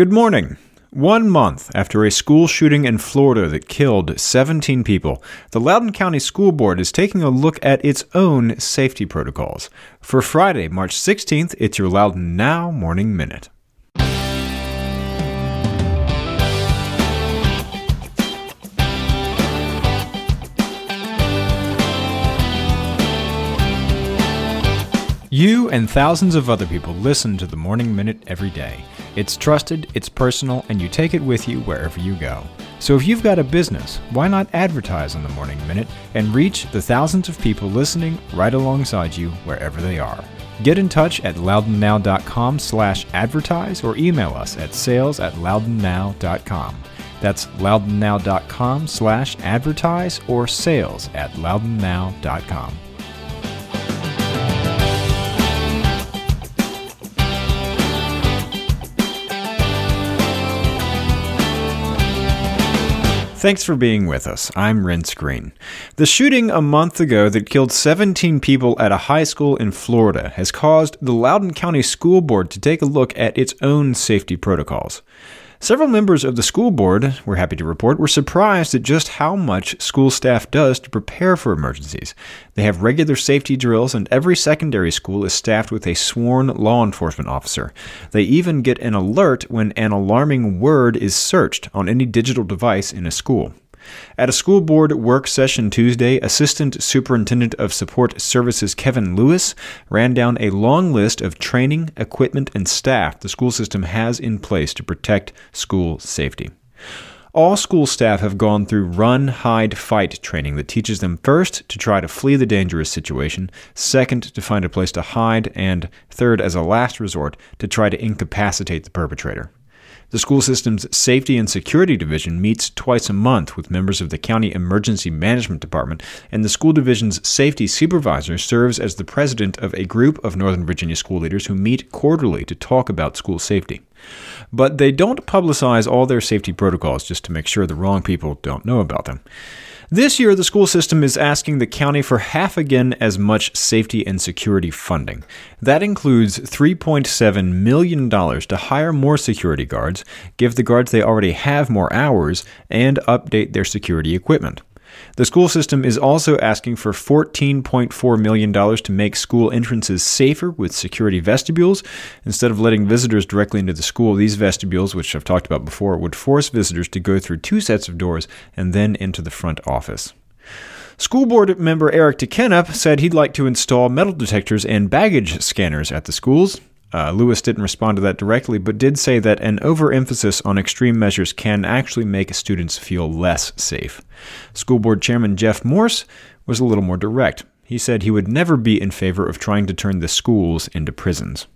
Good morning. One month after a school shooting in Florida that killed 17 people, the Loudoun County School Board is taking a look at its own safety protocols. For Friday, March 16th, it's your Loudoun Now Morning Minute. You and thousands of other people listen to the Morning Minute every day. It's trusted, it's personal, and you take it with you wherever you go. So if you've got a business, why not advertise on the Morning Minute and reach the thousands of people listening right alongside you wherever they are? Get in touch at loudounnow.com slash advertise or email us at sales at loudounnow.com. That's loudounnow.com slash advertise or sales at loudounnow.com. Thanks for being with us. I'm Renss Greene. The shooting a month ago that killed 17 people at a high school in Florida has caused the Loudoun County School Board to take a look at its own safety protocols. Several members of the school board, we're happy to report, were surprised at just how much school staff does to prepare for emergencies. They have regular safety drills, and every secondary school is staffed with a sworn law enforcement officer. They even get an alert when an alarming word is searched on any digital device in a school. At a school board work session Tuesday, Assistant Superintendent of Support Services Kevin Lewis ran down a long list of training, equipment, and staff the school system has in place to protect school safety. All school staff have gone through run, hide, fight training that teaches them first to try to flee the dangerous situation, second to find a place to hide, and third, as a last resort, to try to incapacitate the perpetrator. The school system's Safety and Security Division meets twice a month with members of the County Emergency Management Department, and the school division's safety supervisor serves as the president of a group of Northern Virginia school leaders who meet quarterly to talk about school safety. But they don't publicize all their safety protocols just to make sure the wrong people don't know about them. This year, the school system is asking the county for half again as much safety and security funding. That includes $3.7 million to hire more security guards, give the guards they already have more hours, and update their security equipment. The school system is also asking for $14.4 million to make school entrances safer with security vestibules. Instead of letting visitors directly into the school, these vestibules, which I've talked about before, would force visitors to go through two sets of doors and then into the front office. School board member Eric DeKenipp said he'd like to install metal detectors and baggage scanners at the schools. Uh, Lewis didn't respond to that directly, but did say that an overemphasis on extreme measures can actually make students feel less safe. School Board Chairman Jeff Morse was a little more direct. He said he would never be in favor of trying to turn the schools into prisons.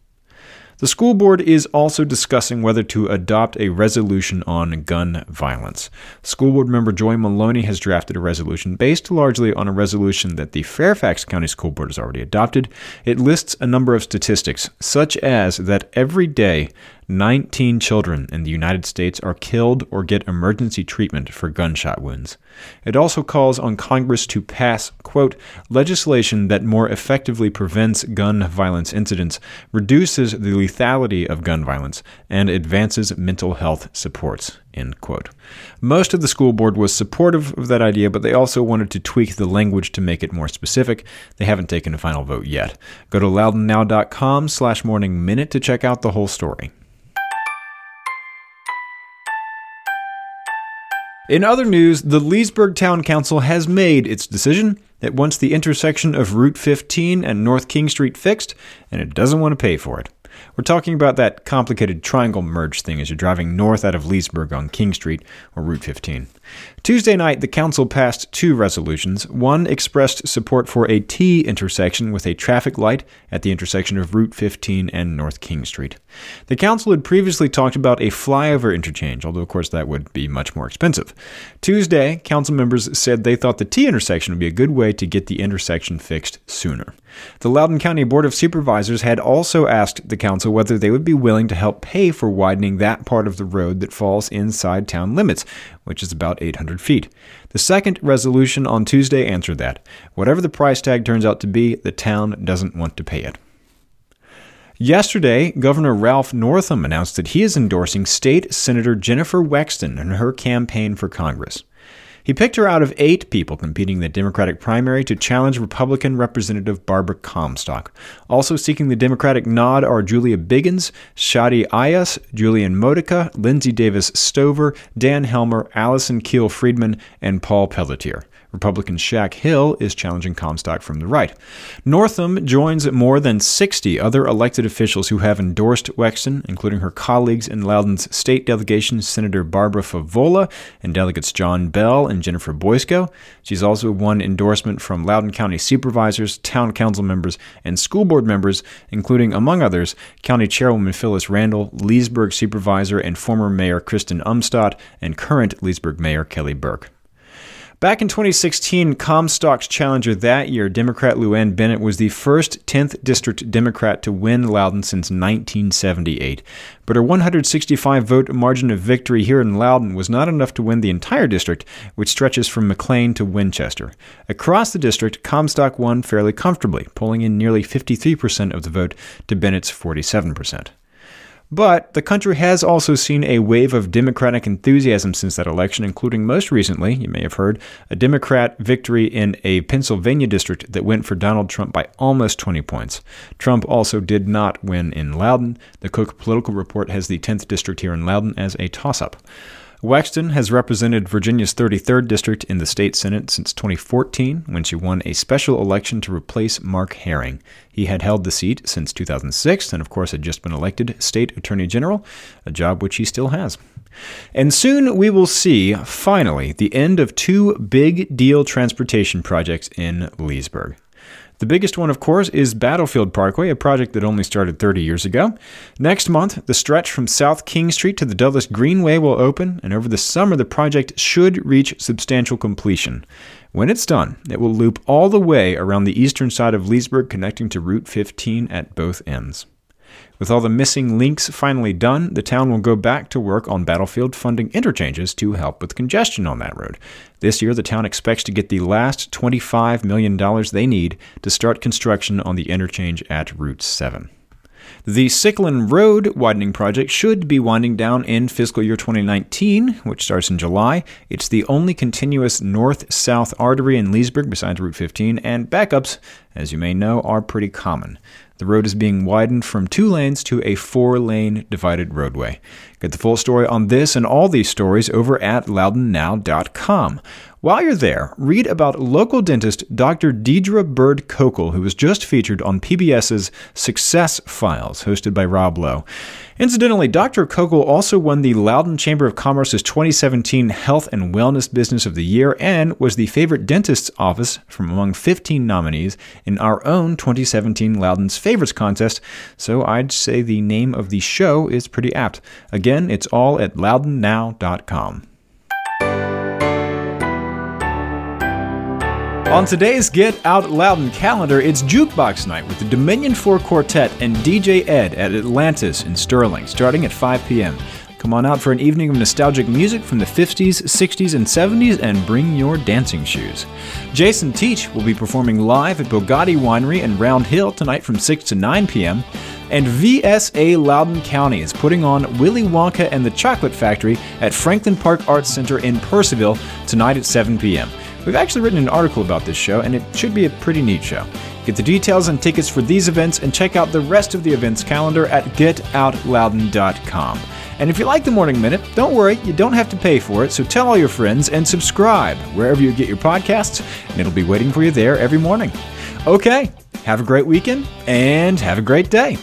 The school board is also discussing whether to adopt a resolution on gun violence. School board member Joy Maloney has drafted a resolution based largely on a resolution that the Fairfax County School Board has already adopted. It lists a number of statistics, such as that every day 19 children in the United States are killed or get emergency treatment for gunshot wounds. It also calls on Congress to pass, quote, legislation that more effectively prevents gun violence incidents, reduces the lethality of gun violence, and advances mental health supports, end quote. Most of the school board was supportive of that idea, but they also wanted to tweak the language to make it more specific. They haven't taken a final vote yet. Go to loudounnow.com slash morning minute to check out the whole story. In other news, the Leesburg Town Council has made its decision. It wants the intersection of Route 15 and North King Street fixed, and it doesn't want to pay for it. We're talking about that complicated triangle merge thing as you're driving north out of Leesburg on King Street or Route 15. Tuesday night, the council passed two resolutions. One expressed support for a T intersection with a traffic light at the intersection of Route 15 and North King Street. The council had previously talked about a flyover interchange, although, of course, that would be much more expensive. Tuesday, council members said they thought the T intersection would be a good way to get the intersection fixed sooner. The Loudoun County Board of Supervisors had also asked the council whether they would be willing to help pay for widening that part of the road that falls inside town limits, which is about 800 feet. The second resolution on Tuesday answered that. Whatever the price tag turns out to be, the town doesn't want to pay it. Yesterday, Governor Ralph Northam announced that he is endorsing State Senator Jennifer Wexton in her campaign for Congress. He picked her out of eight people competing in the Democratic primary to challenge Republican Representative Barbara Comstock. Also seeking the Democratic nod are Julia Biggins, Shadi Ayyas, Julien Modica, Lindsay Davis Stover, Dan Helmer, Alison Kiehl Friedman, and Paul Pelletier. Republican Shak Hill is challenging Comstock from the right. Northam joins more than 60 other elected officials who have endorsed Wexton, including her colleagues in Loudoun's state delegation, Senator Barbara Favola, and delegates John Bell and Jennifer Boysko. She's also won endorsement from Loudoun County supervisors, town council members, and school board members, including, among others, County Chairwoman Phyllis Randall, Leesburg supervisor and former Mayor Kristen Umstattd, and current Leesburg Mayor Kelly Burke. Back in 2016, Comstock's challenger that year, Democrat Luann Bennett, was the first 10th District Democrat to win Loudoun since 1978. But her 165 vote margin of victory here in Loudoun was not enough to win the entire district, which stretches from McLean to Winchester. Across the district, Comstock won fairly comfortably, pulling in nearly 53% of the vote to Bennett's 47%. But the country has also seen a wave of Democratic enthusiasm since that election, including most recently, you may have heard, a Democrat victory in a Pennsylvania district that went for Donald Trump by almost 20 points. Trump also did not win in Loudoun. The Cook Political Report has the 10th district here in Loudoun as a toss up. Wexton has represented Virginia's 33rd district in the state senate since 2014 when she won a special election to replace Mark Herring. He had held the seat since 2006 and, of course, had just been elected state attorney general, a job which he still has. And soon we will see, finally, the end of two big deal transportation projects in Leesburg. The biggest one, of course, is Battlefield Parkway, a project that only started 30 years ago. Next month, the stretch from South King Street to the Dulles Greenway will open, and over the summer, the project should reach substantial completion. When it's done, it will loop all the way around the eastern side of Leesburg, connecting to Route 15 at both ends. With all the missing links finally done, the town will go back to work on Battlefield funding interchanges to help with congestion on that road. This year, the town expects to get the last $25 million they need to start construction on the interchange at Route 7. The Sycolin Road widening project should be winding down in fiscal year 2019, which starts in July. It's the only continuous north south artery in Leesburg besides Route 15, and backups, as you may know, are pretty common. The road is being widened from two lanes to a four lane divided roadway. Get the full story on this and all these stories over at loudounnow.com. While you're there, read about local dentist Dr. Deidre Bird Kokel, who was just featured on PBS's Success Files, hosted by Rob Lowe. Incidentally, Dr. Kokel also won the Loudoun Chamber of Commerce's 2017 Health and Wellness Business of the Year and was the favorite dentist's office from among 15 nominees in our own 2017 Loudoun's Favorites contest, so I'd say the name of the show is pretty apt. Again, it's all at loudounnow.com. On today's Get Out Loudoun calendar, it's Jukebox Night with the Dominion 4 Quartet and DJ Ed at Atlantis in Sterling, starting at 5 p.m. Come on out for an evening of nostalgic music from the 50s, 60s, and 70s and bring your dancing shoes. Jason Teach will be performing live at Bogati Winery in Round Hill tonight from 6 to 9 p.m. And VSA Loudoun County is putting on Willy Wonka and the Chocolate Factory at Franklin Park Arts Center in Purcellville tonight at 7 p.m. We've actually written an article about this show, and it should be a pretty neat show. Get the details and tickets for these events and check out the rest of the events calendar at getoutloudoun.com. And if you like the Morning Minute, don't worry, you don't have to pay for it, so tell all your friends and subscribe wherever you get your podcasts, and it'll be waiting for you there every morning. Okay, have a great weekend and have a great day.